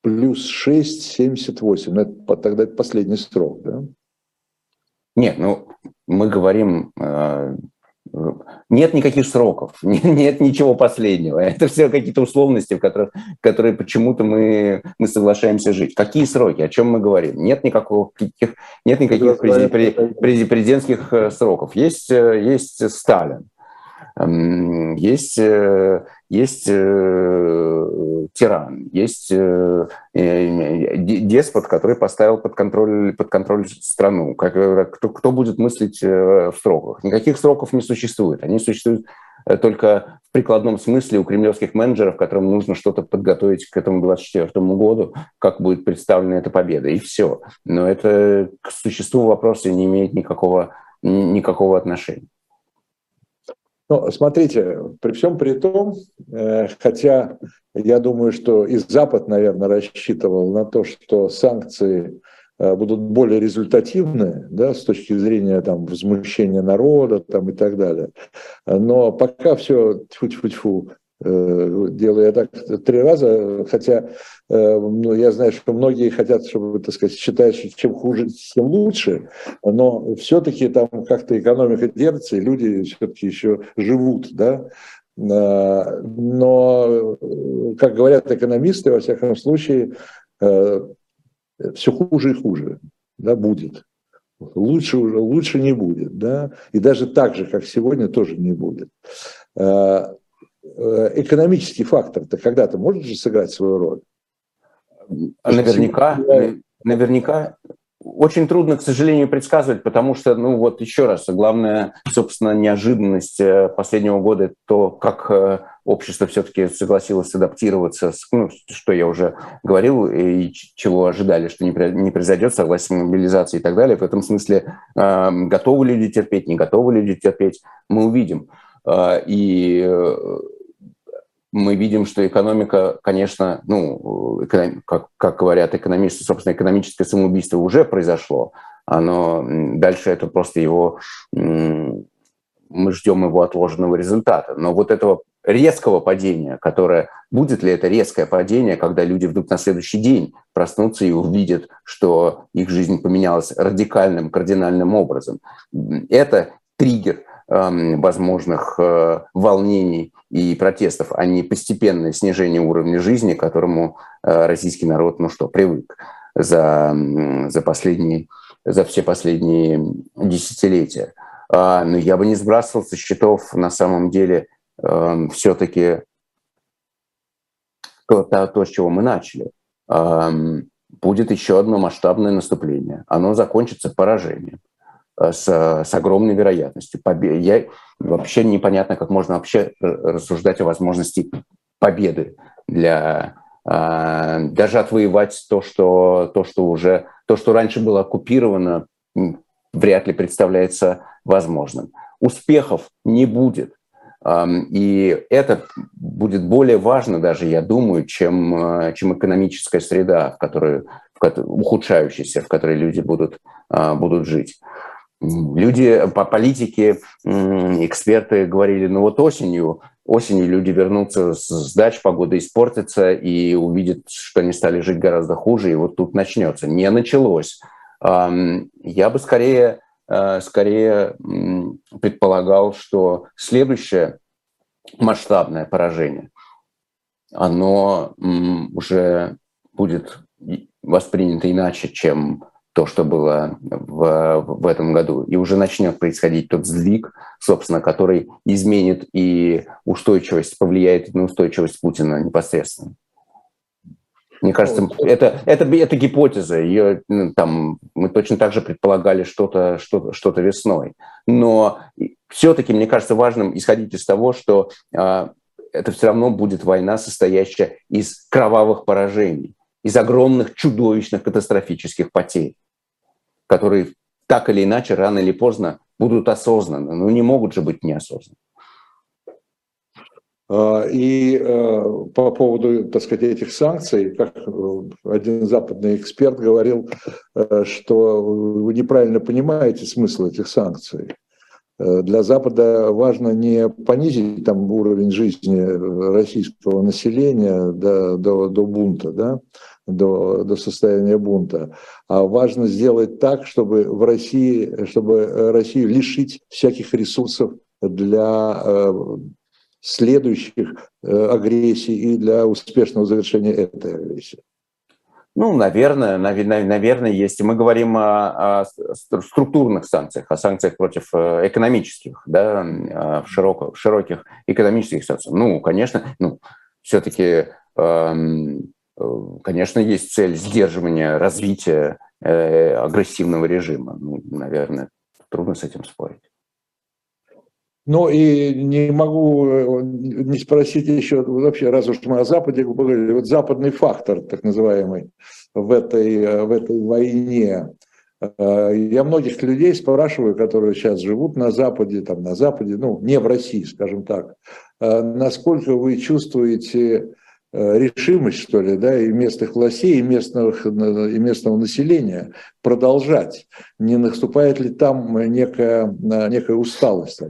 Speaker 2: плюс 6, 78. Ну, это, тогда это последний срок. Да?
Speaker 3: Нет, ну мы говорим, э, нет никаких сроков, нет ничего последнего. Это все какие-то условности, в которых, которые почему-то мы, мы соглашаемся жить. Какие сроки? О чем мы говорим? Нет никаких, нет никаких президентских э, сроков. Есть, э, есть Сталин. Есть, э, есть э, тиран, есть э, деспот, который поставил под контроль, под контроль страну. Как, кто, кто будет мыслить в сроках? Никаких сроков не существует. Они существуют только в прикладном смысле у кремлевских менеджеров, которым нужно что-то подготовить к этому 24 году, как будет представлена эта победа, и все. Но это к существу вопроса не имеет никакого, никакого отношения.
Speaker 2: Ну, смотрите, при всем при том, э, хотя я думаю, что и Запад, наверное, рассчитывал на то, что санкции э, будут более результативны да, с точки зрения там, возмущения народа там, и так далее. Но пока все тьфу-тьфу-тьфу делаю я так три раза, хотя э, ну, я знаю, что многие хотят, чтобы, так сказать, считать, что чем хуже, тем лучше, но все-таки там как-то экономика держится, и люди все-таки еще живут, да, э, но, как говорят экономисты, во всяком случае, все хуже и хуже, да, будет. Лучше уже лучше не будет, да, и даже так же, как сегодня, тоже не будет. Э, экономический фактор-то когда-то может же сыграть свою роль?
Speaker 3: Наверняка, наверняка очень трудно, к сожалению, предсказывать, потому что, ну вот еще раз, главная, собственно, неожиданность э, последнего года то, как э, общество все-таки согласилось адаптироваться, ну, что я уже говорил, и чего ожидали, что не произойдет, согласие мобилизации и так далее. В этом смысле э, готовы люди терпеть, не готовы люди терпеть, мы увидим. И мы видим, что экономика, конечно, ну, эконом, как, как говорят экономисты, собственно, экономическое самоубийство уже произошло. Оно, дальше это просто его, мы ждем его отложенного результата. Но вот этого резкого падения, которое, будет ли это резкое падение, когда люди вдруг на следующий день проснутся и увидят, что их жизнь поменялась радикальным, кардинальным образом. Это триггер возможных э, волнений и протестов, а не постепенное снижение уровня жизни, к которому э, российский народ, ну что, привык за, за, последние, за все последние десятилетия. А, но я бы не сбрасывал со счетов на самом деле эм, все-таки то, то, то, с чего мы начали. Эм, будет еще одно масштабное наступление. Оно закончится поражением. Э, с, с огромной вероятностью. Побе... Я... Вообще непонятно, как можно вообще рассуждать о возможности победы для э, даже отвоевать то, что, то, что уже то, что раньше было оккупировано, вряд ли представляется возможным. Успехов не будет. И это будет более важно даже, я думаю, чем, э, чем экономическая среда, в которой, в ухудшающаяся, в которой люди будут, будут жить. Люди, по политике, эксперты говорили, ну вот осенью, осенью люди вернутся с дач, погода испортится и увидят, что они стали жить гораздо хуже, и вот тут начнется. Не началось. Я бы скорее, э, скорее предполагал, что следующее масштабное поражение, оно уже будет воспринято иначе, чем то, что было в, в этом году. И уже начнет происходить тот сдвиг, собственно, который изменит и устойчивость, повлияет на устойчивость Путина непосредственно. Мне кажется, это, это, это гипотеза. Ее, ну, там, мы точно так же предполагали что-то что что весной. Но все-таки, мне кажется, важным исходить из того, что э, это все равно будет война, состоящая из кровавых поражений, из огромных, чудовищных, катастрофических потерь которые так или иначе, рано или поздно будут осознаны, но не могут же быть неосознанны.
Speaker 2: А, и э, по поводу, так сказать, этих санкций, как э, один западный эксперт говорил, э, что вы неправильно понимаете смысл этих санкций. Для Запада важно не понизить там уровень жизни российского населения до, до, до бунта, да, до, до состояния бунта. А важно сделать так, чтобы в России, чтобы Россию лишить всяких ресурсов для э, следующих э, агрессий и для успешного завершения этой агрессии.
Speaker 3: Ну, наверное, наверное, есть. Мы говорим о, о структурных санкциях, о санкциях против э, экономических, да, в, широких, широких экономических санкциях. Ну, конечно, ну, все-таки эм, Э, конечно, есть цель сдерживания развития э, агрессивного режима. Ну, наверное, трудно с этим спорить.
Speaker 2: Ну и не могу э, не спросить еще, вообще, раз уж мы о Западе говорили, вот западный фактор, так называемый, в этой, в этой войне. Я многих людей спрашиваю, которые сейчас живут на Западе, там на Западе, ну не в России, скажем так, насколько вы чувствуете Э, решимость, что ли, да, и местных властей, и, местных, и местного населения продолжать. Не наступает ли там некая, некая усталость?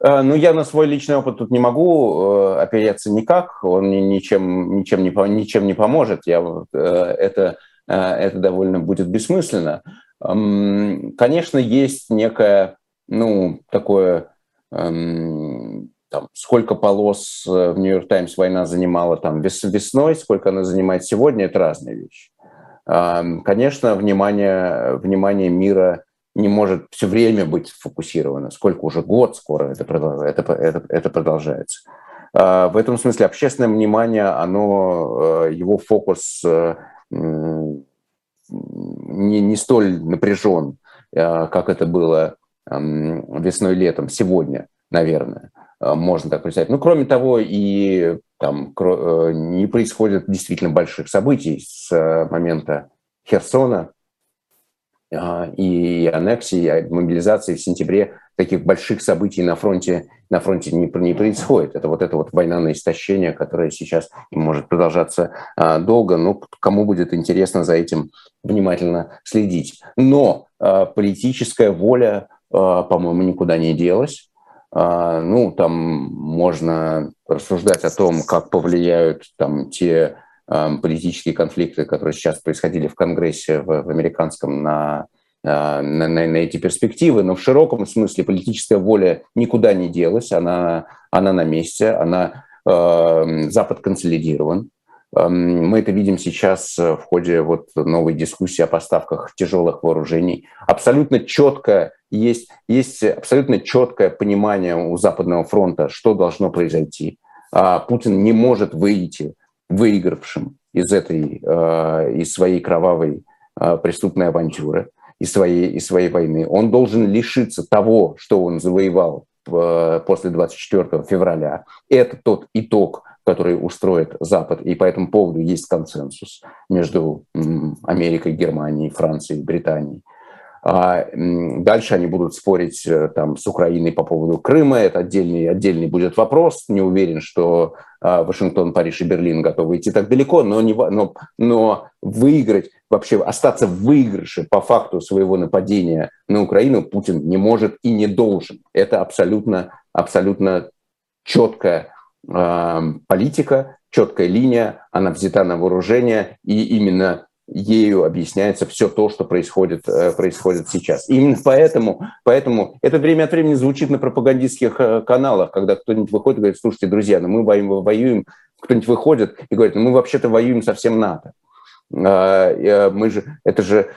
Speaker 3: Э, ну, я на свой личный опыт тут не могу э, опереться никак, он ничем, ничем, не, ничем не поможет, я, это, это довольно будет бессмысленно. Конечно, есть некое, ну, такое эм, там, сколько полос в Нью-Йорк Таймс война занимала там вес, весной, сколько она занимает сегодня, это разные вещи. Конечно, внимание, внимание мира не может все время быть сфокусировано. Сколько уже год скоро это, это, это, это продолжается. В этом смысле общественное внимание, оно, его фокус не, не столь напряжен, как это было весной-летом, сегодня, наверное. Э, можно так представить. Ну, кроме того, и там э, не происходит действительно больших событий с э, момента Херсона и аннексии, и мобилизации в сентябре таких больших событий на фронте, на фронте не, не происходит. Это вот это вот война на истощение, которая сейчас может продолжаться долго. Ну, кому будет интересно за этим внимательно следить. Но политическая воля, по-моему, никуда не делась. А, ну, там можно рассуждать о том, как повлияют там те политические конфликты, которые сейчас происходили в Конгрессе в, в американском на, а, на, на, на эти перспективы, но в широком смысле политическая воля никуда не делась, она, она на месте, она, э, Запад консолидирован, мы это видим сейчас в ходе вот новой дискуссии о поставках тяжелых вооружений. Абсолютно четко есть, есть абсолютно четкое понимание у Западного фронта, что должно произойти. А Путин не может выйти выигравшим из этой, а, из своей кровавой а, преступной авантюры, из своей, из своей войны. Он должен лишиться того, что он завоевал после 24 февраля. Это тот итог, который устроит Запад, и по этому поводу есть консенсус между Америкой, Германией, Францией, Британией. А дальше они будут спорить э, там, с Украиной по поводу Крыма. Это отдельный, отдельный будет вопрос. Не уверен, что а, Вашингтон, Париж и Берлин готовы идти так далеко, но, не, но, но выиграть, вообще остаться в выигрыше по факту своего нападения на Украину Путин не может и не должен. Это абсолютно, абсолютно четкая политика, четкая линия, она взята на вооружение, и именно ею объясняется все то, что происходит, э, происходит сейчас. И именно поэтому, поэтому это время от времени звучит на пропагандистских э, каналах, когда кто-нибудь выходит и говорит, слушайте, друзья, ну мы воюем, кто-нибудь выходит и говорит, ну мы вообще-то воюем со всем НАТО. А, э, мы же, это же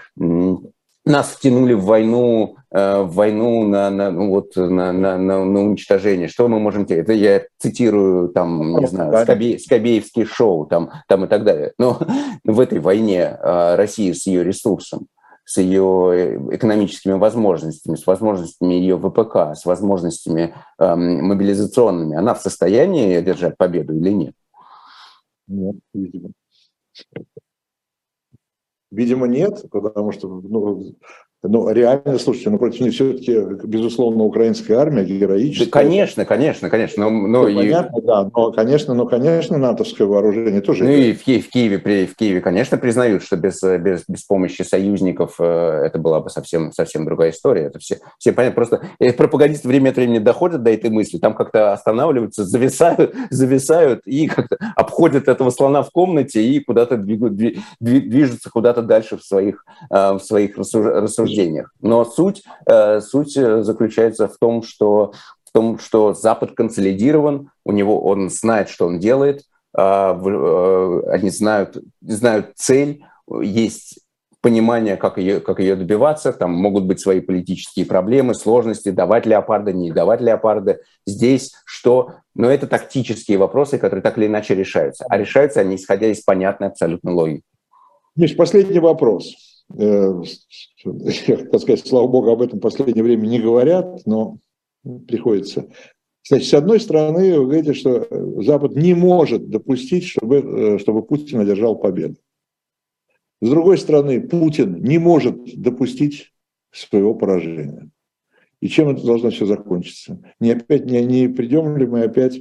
Speaker 3: нас втянули в войну, в войну на, на, ну, вот, на, на, на, на уничтожение. Что мы можем делать? Это я цитирую, там, не знаю, Скобе, Скобеевский шоу там, там и так далее. Но в этой войне Россия с ее ресурсом, с ее экономическими возможностями, с возможностями ее ВПК, с возможностями эм, мобилизационными, она в состоянии одержать победу или нет?
Speaker 2: Нет, видимо. Видимо, нет, потому что ну, ну, реально, слушайте, ну, против них все-таки, безусловно, украинская армия героическая.
Speaker 3: Да, конечно, конечно, конечно. Но, но
Speaker 2: и... Понятно, да, но, конечно, но, конечно, натовское вооружение тоже...
Speaker 3: Ну, и в, Киеве, в, Киеве, в Киеве, конечно, признают, что без, без, без помощи союзников э, это была бы совсем, совсем другая история. Это все, все понятно. Просто э, пропагандисты время от времени доходят до этой мысли, там как-то останавливаются, зависают, зависают и как-то обходят этого слона в комнате и куда-то двигают, движутся куда-то дальше в своих, э, в своих рассуждениях рассуждениях. Но суть, э, суть э, заключается в том, что в том, что Запад консолидирован, у него он знает, что он делает, а, э, они знают, знают цель, есть понимание, как ее, как ее добиваться, там могут быть свои политические проблемы, сложности, давать леопарда, не давать леопарда. Здесь что? Но это тактические вопросы, которые так или иначе решаются. А решаются они, исходя из понятной абсолютно логики.
Speaker 2: Миш, последний вопрос. Э, так сказать, слава богу, об этом в последнее время не говорят, но приходится. Значит, с одной стороны, вы говорите, что Запад не может допустить, чтобы, э, чтобы Путин одержал победу. С другой стороны, Путин не может допустить своего поражения. И чем это должно все закончиться? Не опять не, не придем ли мы опять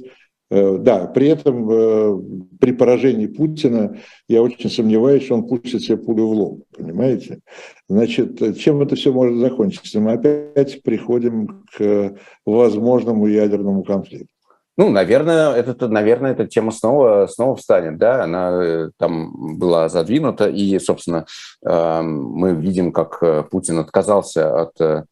Speaker 2: да, при этом э, при поражении Путина я очень сомневаюсь, что он пустит себе пулю в лоб, понимаете? Значит, чем это все может закончиться? Мы опять приходим к возможному ядерному конфликту.
Speaker 3: Ну, наверное, это, наверное, эта тема снова, снова встанет, да, она э, там была задвинута, и, собственно, мы видим, как Путин отказался от,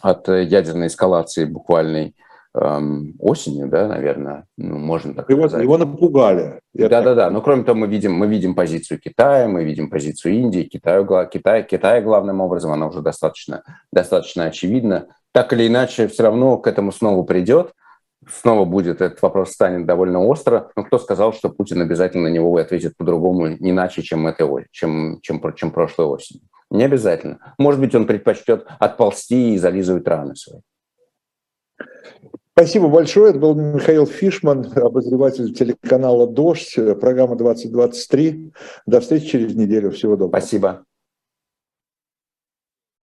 Speaker 3: от ядерной эскалации буквальной осенью, да, наверное, ну, можно так
Speaker 2: его, сказать. Его напугали.
Speaker 3: Да-да-да, но кроме того, мы видим, мы видим позицию Китая, мы видим позицию Индии, Китаю, Китай, Китая главным образом, она уже достаточно, достаточно очевидна. Так или иначе, все равно к этому снова придет, снова будет этот вопрос станет довольно остро. Но кто сказал, что Путин обязательно на него ответит по-другому, не иначе, чем, этой, чем, чем, чем прошлой осенью? Не обязательно. Может быть, он предпочтет отползти и зализывать раны свои.
Speaker 2: Спасибо большое. Это был Михаил Фишман, обозреватель телеканала «Дождь», программа «2023». До встречи через неделю. Всего доброго.
Speaker 3: Спасибо.